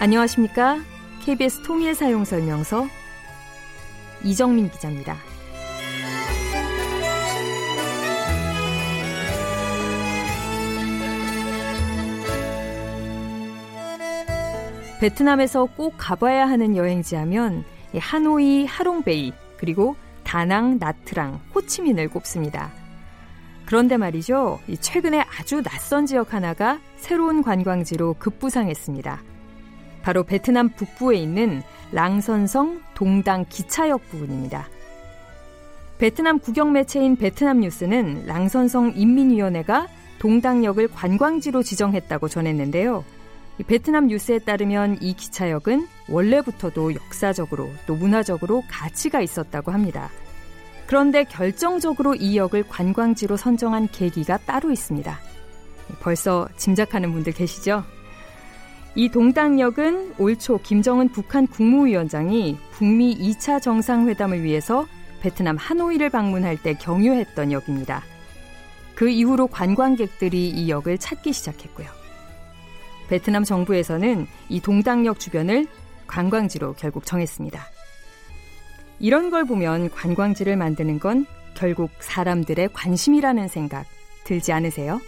안녕하십니까? KBS 통일 사용 설명서 이정민 기자입니다. 베트남에서 꼭 가봐야 하는 여행지 하면 하노이, 하롱베이, 그리고 다낭, 나트랑, 호치민을 꼽습니다. 그런데 말이죠. 최근에 아주 낯선 지역 하나가 새로운 관광지로 급부상했습니다. 바로 베트남 북부에 있는 랑선성 동당 기차역 부근입니다. 베트남 국영 매체인 베트남 뉴스는 랑선성 인민위원회가 동당역을 관광지로 지정했다고 전했는데요. 베트남 뉴스에 따르면 이 기차역은 원래부터도 역사적으로 또 문화적으로 가치가 있었다고 합니다. 그런데 결정적으로 이 역을 관광지로 선정한 계기가 따로 있습니다. 벌써 짐작하는 분들 계시죠? 이 동당역은 올 초 김정은 북한 국무위원장이 북미 2차 정상회담을 위해서 베트남 하노이를 방문할 때 경유했던 역입니다. 그 이후로 관광객들이 이 역을 찾기 시작했고요. 베트남 정부에서는 이 동당역 주변을 관광지로 결국 정했습니다. 이런 걸 보면 관광지를 만드는 건 결국 사람들의 관심이라는 생각 들지 않으세요?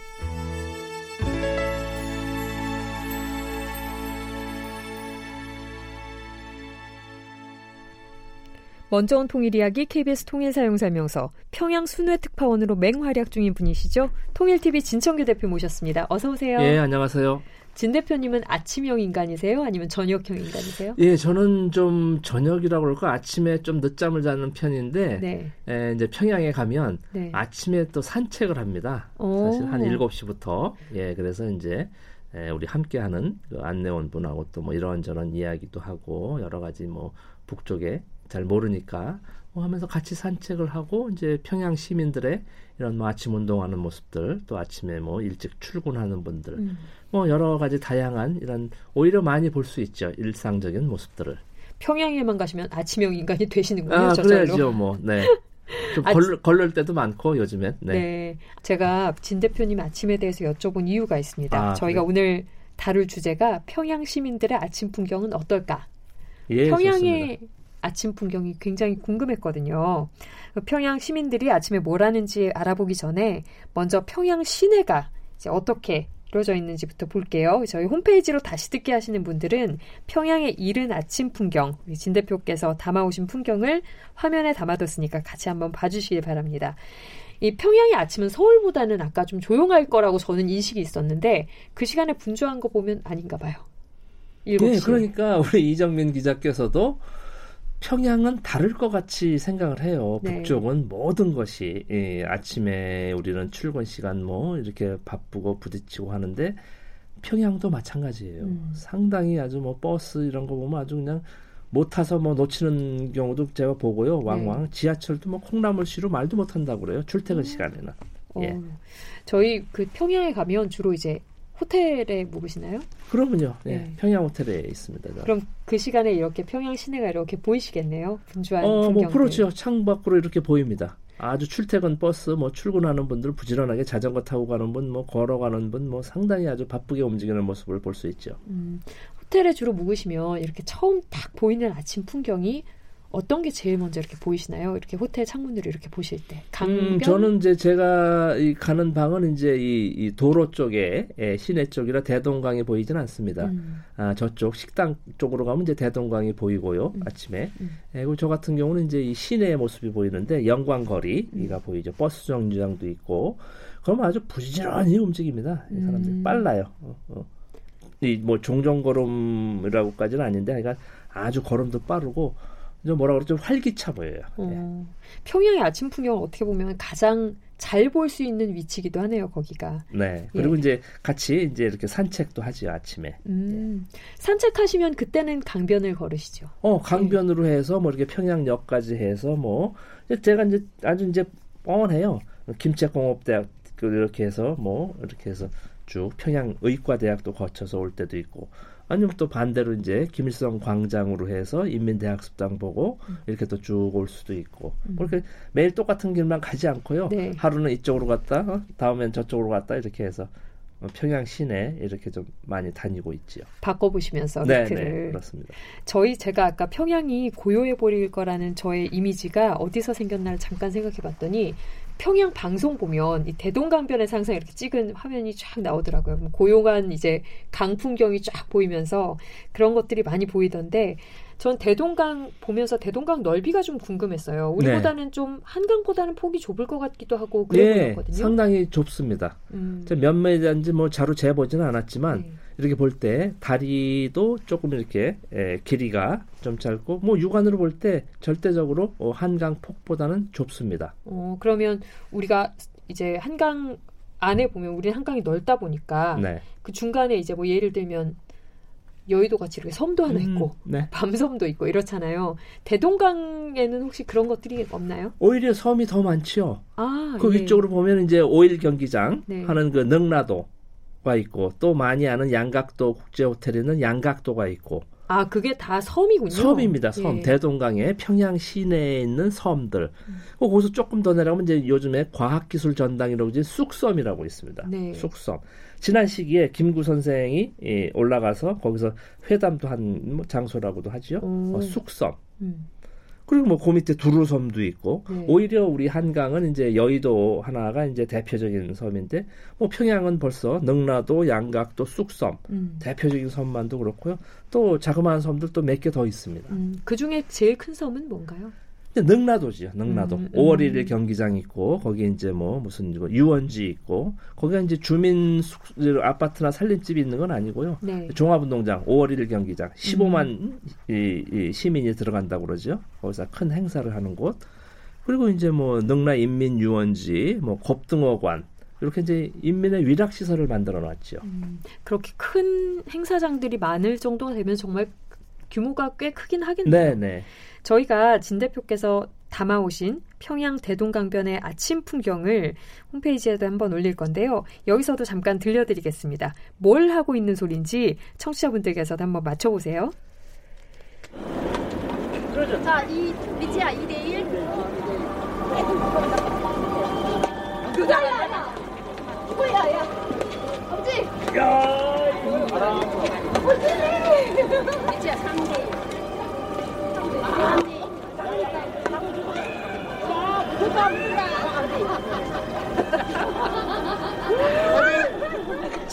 먼저 온 통일 이야기 KBS 통일 사용 설명서 평양 순회 특파원으로 맹활약 중인 분이시죠? 통일TV 진청규 대표 모셨습니다. 어서 오세요. 예, 안녕하세요. 진 대표님은 아침형 인간이세요? 아니면 저녁형 인간이세요? 예, 저는 좀 저녁이라고 그럴까 아침에 좀 늦잠을 자는 편인데 네. 에, 예, 이제 평양에 가면 네. 아침에 또 산책을 합니다. 오. 사실 한 7시부터 예, 그래서 이제 에, 예, 우리 함께하는 그 안내원 분하고 또 뭐 이런저런 이야기도 하고 여러 가지 뭐 북쪽에 잘 모르니까 뭐 하면서 같이 산책을 하고 이제 평양 시민들의 이런 뭐 아침 운동하는 모습들 또 아침에 뭐 일찍 출근하는 분들 음. 뭐 여러 가지 다양한 이런 오히려 많이 볼 수 있죠 일상적인 모습들을 평양에만 가시면 아침형 인간이 되시는군요. 아, 그래야죠, 뭐. 네. 좀 아, 걸, 걸릴 때도 많고 요즘엔. 네. 네. 제가 진 대표님 아침에 대해서 여쭤본 이유가 있습니다. 아, 저희가 그래. 오늘 다룰 주제가 평양 시민들의 아침 풍경은 어떨까? 예, 평양의 좋습니다. 아침 풍경이 굉장히 궁금했거든요. 평양 시민들이 아침에 뭘 하는지 알아보기 전에 먼저 평양 시내가 이제 어떻게 이루어져 있는지부터 볼게요. 저희 홈페이지로 다시 듣게 하시는 분들은 평양의 이른 아침 풍경, 진 대표께서 담아오신 풍경을 화면에 담아뒀으니까 같이 한번 봐주시길 바랍니다. 이 평양의 아침은 서울보다는 아까 좀 조용할 거라고 저는 인식이 있었는데 그 시간에 분주한 거 보면 아닌가 봐요. 7시. 네, 그러니까 우리 이정민 기자께서도 평양은 다를 것 같이 생각을 해요. 네. 북쪽은 모든 것이 예, 아침에 우리는 출근 시간 뭐 이렇게 바쁘고 부딪히고 하는데 평양도 마찬가지예요. 음. 상당히 아주 뭐 버스 이런 거 보면 아주 그냥 못 타서 뭐 놓치는 경우도 제가 보고요. 왕왕 네. 지하철도 뭐 콩나물시로 말도 못 한다고 그래요. 출퇴근 음. 시간에는. 예. 어, 저희 그 평양에 가면 주로 이제 호텔에 묵으시나요? 그럼요. 네. 네. 평양 호텔에 있습니다. 그럼 그 시간에 이렇게 평양 시내가 이렇게 보이시겠네요. 분주한 어, 풍경. 뭐 그렇죠. 창 밖으로 이렇게 보입니다. 아주 출퇴근 버스, 뭐 출근하는 분들 부지런하게 자전거 타고 가는 분, 뭐 걸어가는 분, 뭐 상당히 아주 바쁘게 움직이는 모습을 볼 수 있죠. 음, 호텔에 주로 묵으시면 이렇게 처음 딱 보이는 아침 풍경이 어떤 게 제일 먼저 이렇게 보이시나요? 이렇게 호텔 창문으로 이렇게 보실 때. 강변? 음, 저는 이제 제가 이 가는 방은 이제 이, 이 도로 쪽에 예, 시내 쪽이라 대동강이 보이지는 않습니다. 음. 아 저쪽 식당 쪽으로 가면 이제 대동강이 보이고요. 음. 아침에. 음. 예, 그리고 저 같은 경우는 이제 이 시내의 모습이 보이는데 영광거리가 음. 보이죠. 버스 정류장도 있고. 그러면 아주 부지런히 움직입니다. 이 사람들이 음. 빨라요. 어, 어. 이뭐 종종 걸음이라고까지는 아닌데, 그러니까 아주 걸음도 빠르고. 좀 뭐라 그러죠 활기차 보여요. 어, 네. 평양의 아침 풍경을 어떻게 보면 가장 잘 볼 수 있는 위치기도 하네요. 거기가. 네. 그리고 예. 이제 같이 이제 이렇게 산책도 하죠 아침에. 음, 예. 산책하시면 그때는 강변을 걸으시죠. 어 강변으로 예. 해서 뭐 이렇게 평양역까지 해서 뭐 제가 이제 아주 이제 뻔해요. 김책공업대학 이렇게 해서 뭐 이렇게 해서 쭉 평양 의과대학도 거쳐서 올 때도 있고 아니면 또 반대로 이제 김일성 광장으로 해서 인민대학습당 보고 음. 이렇게 또 쭉 올 수도 있고 음. 그렇게 매일 똑같은 길만 가지 않고요. 네. 하루는 이쪽으로 갔다 어? 다음엔 저쪽으로 갔다 이렇게 해서 평양 시내 이렇게 좀 많이 다니고 있지요. 바꿔보시면서 네. 네, 그렇습니다. 저희 제가 아까 평양이 고요해 보일 거라는 저의 이미지가 어디서 생겼나 잠깐 생각해봤더니 평양 방송 보면 이 대동강변에서 항상 이렇게 찍은 화면이 쫙 나오더라고요. 고요한 이제 강 풍경이 쫙 보이면서 그런 것들이 많이 보이던데 전 대동강 보면서 대동강 넓이가 좀 궁금했어요. 우리보다는 네. 좀 한강보다는 폭이 좁을 것 같기도 하고 그래 네, 보였거든요. 상당히 좁습니다. 음. 몇 미터인지 뭐 자로 재보지는 않았지만 네. 이렇게 볼 때 다리도 조금 이렇게 에, 길이가 좀 짧고 뭐 육안으로 볼 때 절대적으로 어, 한강 폭보다는 좁습니다. 어 그러면 우리가 이제 한강 안에 보면 우리는 한강이 넓다 보니까 네. 그 중간에 이제 뭐 예를 들면 여의도 같이 이렇게 섬도 하나 음, 있고 음, 네. 밤섬도 있고 이렇잖아요. 대동강에는 혹시 그런 것들이 없나요? 오히려 섬이 더 많지요. 아, 그 예. 위쪽으로 보면 이제 오일 경기장 네. 하는 그 능라도 가 있고 또 많이 아는 양각도 국제 호텔에는 양각도가 있고 아, 그게 다 섬이군요. 섬입니다. 섬. 예. 대동강의 평양 시내에 있는 섬들. 음. 거기서 조금 더 내려가면 이제 요즘에 과학기술 전당이라고 이제 쑥섬이라고 있습니다. 네. 쑥섬. 지난 시기에 김구 선생이 예, 올라가서 거기서 회담도 한뭐 장소라고도 하죠. 어, 쑥섬. 음. 그리고 뭐 그 밑에 두루섬도 있고 네. 오히려 우리 한강은 이제 여의도 하나가 이제 대표적인 섬인데 뭐 평양은 벌써 능라도, 양각도, 쑥섬 음. 대표적인 섬만도 그렇고요. 또 자그마한 섬들 또 몇 개 더 있습니다. 음. 그 중에 제일 큰 섬은 뭔가요? 능라도지요. 능라도. 음, 음. 5월 1일 경기장 있고 거기 이제 뭐 무슨 뭐 유원지 있고 거기가 이제 주민 숙 아파트나 살림집이 있는 건 아니고요. 네. 종합운동장 5월 1일 경기장 15만 음. 이, 이 시민이 들어간다고 그러죠. 거기서 큰 행사를 하는 곳. 그리고 이제 뭐 능라 인민 유원지, 뭐 곱등어관 이렇게 이제 인민의 위락 시설을 만들어 놨죠. 음, 그렇게 큰 행사장들이 많을 정도가 되면 정말 규모가 꽤 크긴 하겠네요. 네, 네. 저희가 진 대표께서 담아오신 평양 대동강변의 아침 풍경을 홈페이지에도 한번 올릴 건데요. 여기서도 잠깐 들려드리겠습니다. 뭘 하고 있는 소리인지 청취자분들께서도 한번 맞춰보세요. 자, 이 리지야 2대1. 누가 야, 누구야, 야. 아버지. 야. 리지야 3대1.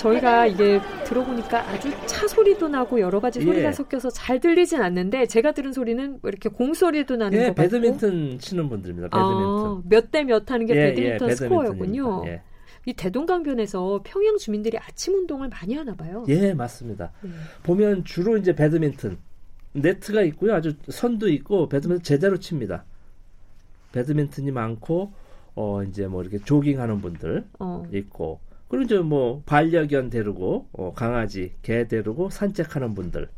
저희가 이게 들어보니까 아주 차 소리도 나고 여러 가지 소리가 예. 섞여서 잘 들리진 않는데 제가 들은 소리는 뭐 이렇게 공 소리도 나는 예, 것 같고 배드민턴 치는 분들입니다. 배드민턴 아, 몇대 몇 하는 게 예, 예 배드민턴 스코어였군요. 예. 이 대동강변에서 평양 주민들이 아침 운동을 많이 하나 봐요. 예, 맞습니다. 네. 보면 주로 이제 배드민턴 네트가 있고요. 아주 선도 있고 배드민턴 제대로 칩니다. 배드민턴이 많고 어 이제 뭐 이렇게 조깅하는 분들 어. 있고 그리고 이제 뭐 반려견 데리고 어 강아지 개 데리고 산책하는 분들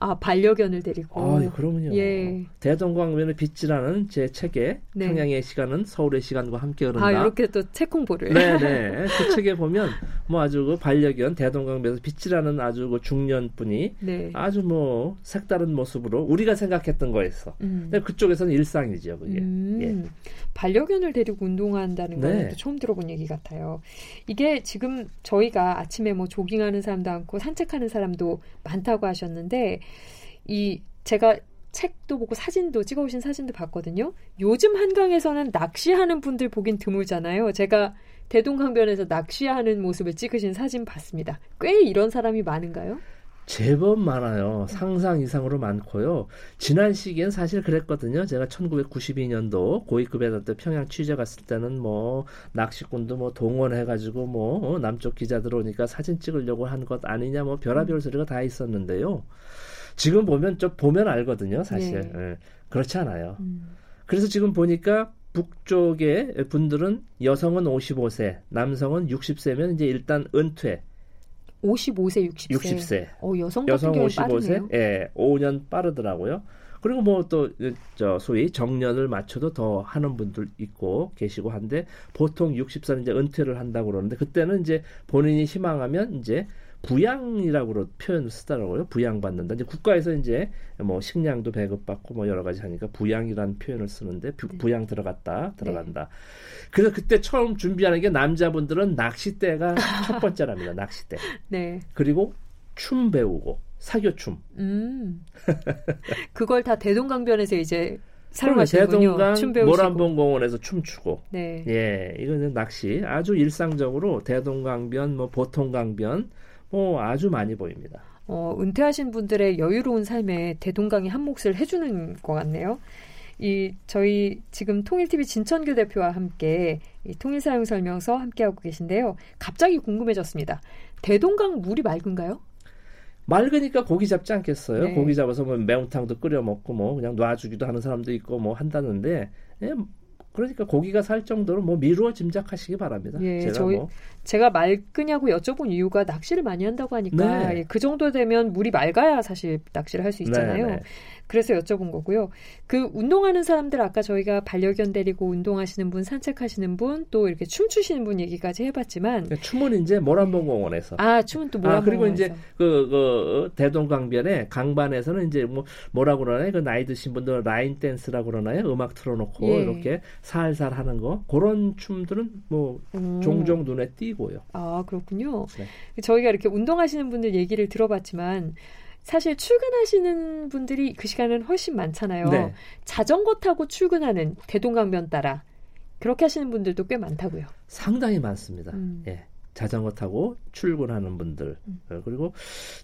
아 반려견을 데리고. 아, 그러면요. 예. 대동강변의 빛이라는 제 책에 네. 평양의 시간은 서울의 시간과 함께 흐른다. 아 이렇게 또책 홍보를. 네네. 그 책에 보면 뭐 아주 그 반려견 대동강변에서 빛이라는 아주 그 중년 분이 네. 아주 뭐 색다른 모습으로 우리가 생각했던 거에서. 음. 그쪽에서는 일상이죠 그게. 음. 예. 반려견을 데리고 운동한다는 건 네. 처음 들어본 얘기 같아요. 이게 지금 저희가 아침에 뭐 조깅하는 사람도 많고 산책하는 사람도 많다고 하셨는데 이 제가 책도 보고 사진도 찍어오신 사진도 봤거든요. 요즘 한강에서는 낚시하는 분들 보긴 드물잖아요. 제가 대동강변에서 낚시하는 모습을 찍으신 사진 봤습니다. 꽤 이런 사람이 많은가요? 제법 많아요. 상상 이상으로 많고요. 지난 시기엔 사실 그랬거든요. 제가 1992년도 고위급여대 평양 취재 갔을 때는 뭐 낚시꾼도 뭐 동원해가지고 뭐 어, 남쪽 기자 들어오니까 사진 찍으려고 한 것 아니냐 뭐 별의별 소리가 다 있었는데요. 지금 보면 좀 보면 알거든요, 사실. 네. 예, 그렇지 않아요. 음. 그래서 지금 보니까 북쪽의 분들은 여성은 55세, 남성은 60세면 이제 일단 은퇴. 55세, 60세. 60세. 어, 여성 여성 55세, 빠르네요. 예, 5년 빠르더라고요. 그리고 뭐 또 저 소위 정년을 맞춰도 더 하는 분들 있고 계시고 한데 보통 60세는 이제 은퇴를 한다고 그러는데 그때는 이제 본인이 희망하면 이제 부양이라고 표현을 쓰더라고요. 부양받는다. 이제 국가에서 이제 뭐 식량도 배급받고 뭐 여러 가지 하니까 부양이라는 표현을 쓰는데 부, 네. 부양 들어갔다 들어간다. 네. 그래서 그때 처음 준비하는 게 남자분들은 낚싯대가 첫 번째랍니다. 낚싯대. 네. 그리고 춤 배우고 사교춤. 음. 그걸 다 대동강변에서 이제 사용하시는군요. 대동강 모란봉공원에서 춤추고. 네. 예, 이거는 낚시 아주 일상적으로 대동강변, 뭐 보통강변, 뭐 아주 많이 보입니다. 어, 은퇴하신 분들의 여유로운 삶에 대동강이 한 몫을 해주는 것 같네요. 이 저희 지금 통일TV 진천규 대표와 함께 이 통일 사용 설명서 함께하고 계신데요. 갑자기 궁금해졌습니다. 대동강 물이 맑은가요? 맑으니까 고기 잡지 않겠어요? 네. 고기 잡아서 뭐 매운탕도 끓여 먹고 뭐 그냥 놔주기도 하는 사람도 있고 뭐 한다는데 예, 그러니까 고기가 살 정도로 뭐 미루어 짐작하시기 바랍니다. 예, 제가 저희 뭐. 제가 맑으냐고 여쭤본 이유가 낚시를 많이 한다고 하니까 네. 예, 그 정도 되면 물이 맑아야 사실 낚시를 할 수 있잖아요. 네, 네. 그래서 여쭤본 거고요. 그 운동하는 사람들 아까 저희가 반려견 데리고 운동하시는 분, 산책하시는 분, 또 이렇게 춤추시는 분 얘기까지 해봤지만 그러니까 춤은 이제 모란봉공원에서 아 춤은 또 모란봉 아, 그리고 이제 그, 그 대동강변에 강반에서는 이제 뭐 뭐라고 그러나요? 그 나이 드신 분들 라인 댄스라고 그러나요? 음악 틀어놓고 예. 이렇게 살살 하는 거 그런 춤들은 뭐 음. 종종 눈에 띄고요. 아 그렇군요. 네. 저희가 이렇게 운동하시는 분들 얘기를 들어봤지만. 사실 출근하시는 분들이 그 시간은 훨씬 많잖아요. 네. 자전거 타고 출근하는 대동강변 따라 그렇게 하시는 분들도 꽤 많다고요. 상당히 많습니다. 음. 예. 자전거 타고 출근하는 분들 음. 어, 그리고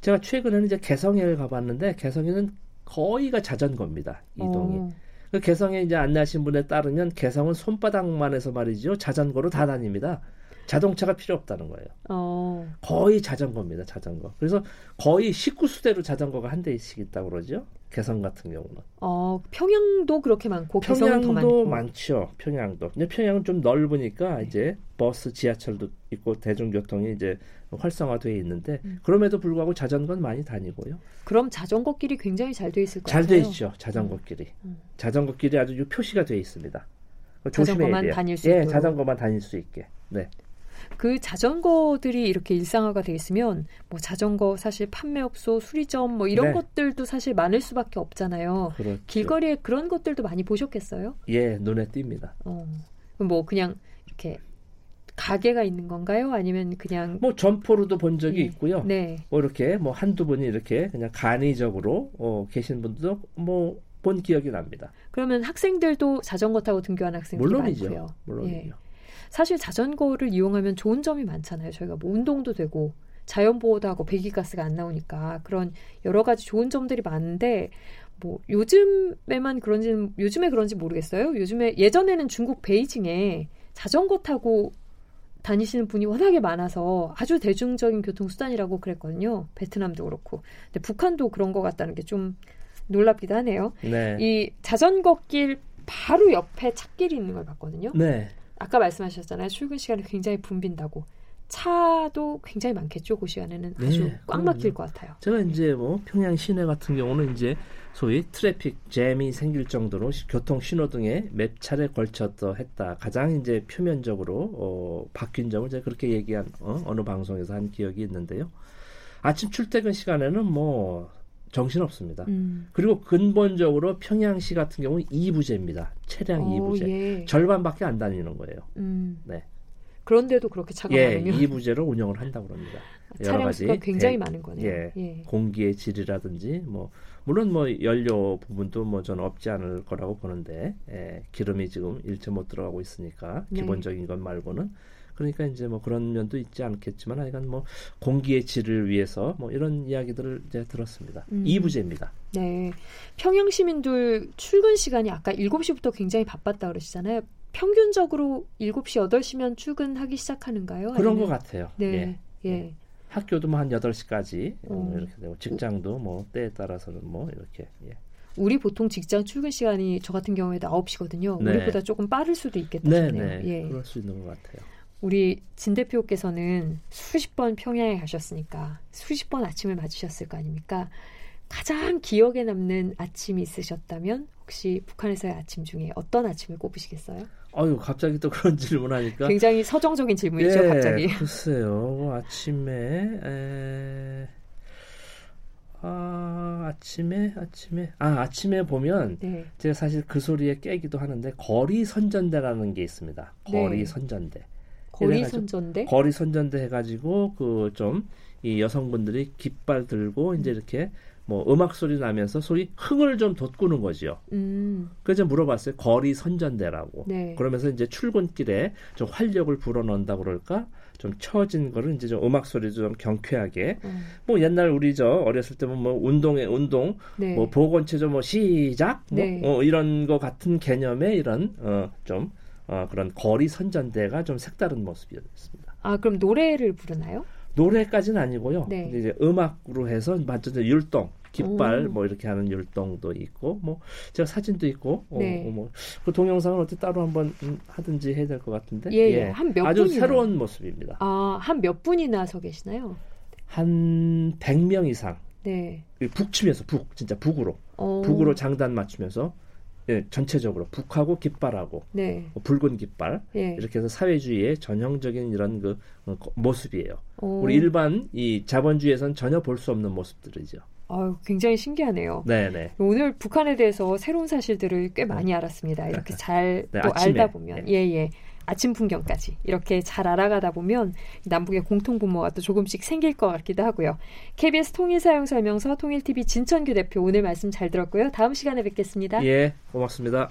제가 최근에는 이제 개성에를 가봤는데 개성에는 거의가 자전거입니다 이동이. 어. 그 개성에 이제 안내하신 분에 따르면 개성은 손바닥만 해서 말이죠 자전거로 다 다닙니다. 자동차가 필요 없다는 거예요. 어. 거의 자전거입니다, 자전거. 그래서 거의 19수대로 자전거가 한 대씩 있다고 그러죠. 개성 같은 경우는. 어, 평양도 그렇게 많고 평양도 많죠. 평양도. 근데 평양은 좀 넓으니까 이제 버스, 지하철도 있고 대중교통이 이제 활성화되어 있는데 음. 그럼에도 불구하고 자전거는 많이 다니고요. 그럼 자전거 길이 굉장히 잘 돼 있을 거예요. 잘돼 있죠. 자전거 길이. 음. 음. 자전거 길이 아주 표시가 돼 있습니다. 자전거만 다닐 수 예, 있도록. 자전거만 다닐 수 있게. 네. 그 자전거들이 이렇게 일상화가 돼 있으면 뭐 자전거 사실 판매업소, 수리점 뭐 이런 네. 것들도 사실 많을 수밖에 없잖아요. 그렇죠. 길거리에 그런 것들도 많이 보셨겠어요? 예, 눈에 띕니다. 어. 뭐 그냥 이렇게 가게가 있는 건가요? 아니면 그냥 뭐 점포로도 본 적이 네. 있고요. 네. 뭐 이렇게 뭐 한두 분이 이렇게 그냥 간이적으로 어, 계신 분들도 뭐 본 기억이 납니다. 그러면 학생들도 자전거 타고 등교하는 학생들이 물론이죠. 많고요. 물론이죠. 예. 사실 자전거를 이용하면 좋은 점이 많잖아요. 저희가 뭐 운동도 되고 자연 보호도 하고 배기가스가 안 나오니까 그런 여러 가지 좋은 점들이 많은데 뭐 요즘에만 그런지는 요즘에 그런지 모르겠어요. 요즘에 예전에는 중국 베이징에 자전거 타고 다니시는 분이 워낙에 많아서 아주 대중적인 교통수단이라고 그랬거든요. 베트남도 그렇고. 근데 북한도 그런 것 같다는 게 좀 놀랍기도 하네요. 네. 이 자전거 길 바로 옆에 찻길이 있는 걸 봤거든요. 네. 아까 말씀하셨잖아요. 출근 시간이 굉장히 붐빈다고. 차도 굉장히 많겠죠. 그 시간에는 네, 아주 꽉 막힐 것 같아요. 제가 이제 뭐 평양 시내 같은 경우는 이제 소위 트래픽 잼이 생길 정도로 교통 신호등에 몇 차례 걸쳐서 했다. 가장 이제 표면적으로 어, 바뀐 점을 제가 그렇게 얘기한 어, 어느 방송에서 한 기억이 있는데요. 아침 출퇴근 시간에는 뭐 정신없습니다. 음. 그리고 근본적으로 평양시 같은 경우는 2부제입니다. 차량 오, 2부제. 예. 절반밖에 안 다니는 거예요. 음. 네. 그런데도 그렇게 차가 예, 많으면 2부제로 운영을 한다고 합니다. 차량 수가 굉장히 대, 많은 거네요. 예, 예. 공기의 질이라든지 뭐 물론 뭐 연료 부분도 뭐 저는 없지 않을 거라고 보는데 예, 기름이 지금 일체 못 들어가고 있으니까 네. 기본적인 것 말고는 그러니까 이제 뭐 그런 면도 있지 않겠지만 하여간 뭐 공기의 질을 위해서 뭐 이런 이야기들을 이제 들었습니다. 음. 2부제입니다. 네. 평양 시민들 출근 시간이 아까 7시부터 굉장히 바빴다 그러시잖아요. 평균적으로 7시, 8시면 출근하기 시작하는가요? 그런 아니면? 것 같아요. 네. 예. 예. 학교도 뭐 한 8시까지 어. 이렇게 되고 직장도 뭐 때에 따라서는 뭐 이렇게 예. 우리 보통 직장 출근 시간이 저 같은 경우에도 9시거든요. 네. 우리보다 조금 빠를 수도 있겠다 네, 싶네요. 네. 예. 그럴 수 있는 것 같아요. 우리 진 대표께서는 수십 번 평양에 가셨으니까 수십 번 아침을 맞으셨을 거 아닙니까? 가장 기억에 남는 아침이 있으셨다면 혹시 북한에서의 아침 중에 어떤 아침을 꼽으시겠어요? 아유 갑자기 또 그런 질문하니까 굉장히 서정적인 질문이죠 예, 갑자기. 글쎄요 아침에 에... 아 아침에 아침에 아 아침에 보면 네. 제가 사실 그 소리에 깨기도 하는데 거리 선전대라는 게 있습니다. 거리 네. 선전대. 거리 선전대? 거리 선전대 해가지고 그 좀 이 여성분들이 깃발 들고 이제 이렇게 뭐 음악 소리 나면서 소위 흥을 좀 돋구는 거지요. 음. 그래서 물어봤어요. 거리 선전대라고. 네. 그러면서 이제 출근길에 좀 활력을 불어넣는다 그럴까? 좀 처진 거를 이제 좀 음악 소리도 좀 경쾌하게. 음. 뭐 옛날 우리 저 어렸을 때면 뭐 운동에 운동, 네. 뭐 보건체조 뭐 시작, 뭐 네. 어, 이런 거 같은 개념의 이런 어좀 어, 그런 거리 선전대가 좀 색다른 모습이었습니다. 아 그럼 노래를 부르나요? 노래까지는 아니고요. 네. 이제 음악으로 해서 완전 율동, 깃발 오. 뭐 이렇게 하는 율동도 있고 뭐 제가 사진도 있고 어, 네. 어, 뭐그 동영상은 어떻게 따로 한번 음, 하든지 해야 될 것 같은데 예, 예. 한몇 아주 분이나? 새로운 모습입니다. 아 한 몇 분이나 서 계시나요? 한 100명 이상. 네. 북치면서 북 진짜 북으로 오. 북으로 장단 맞추면서 예, 전체적으로 북하고 깃발하고 네. 뭐 붉은 깃발 예. 이렇게 해서 사회주의의 전형적인 이런 그 어, 모습이에요. 오. 우리 일반 이 자본주의에서는 전혀 볼 수 없는 모습들이죠. 아유, 굉장히 신기하네요. 네네. 오늘 북한에 대해서 새로운 사실들을 꽤 많이 네. 알았습니다. 이렇게 잘또 네, 알다 보면. 네. 예, 예. 아침 풍경까지 이렇게 잘 알아가다 보면 남북의 공통 분모가 또 조금씩 생길 것 같기도 하고요. KBS 통일 사용 설명서 통일TV 진천규 대표 오늘 말씀 잘 들었고요. 다음 시간에 뵙겠습니다. 예, 고맙습니다.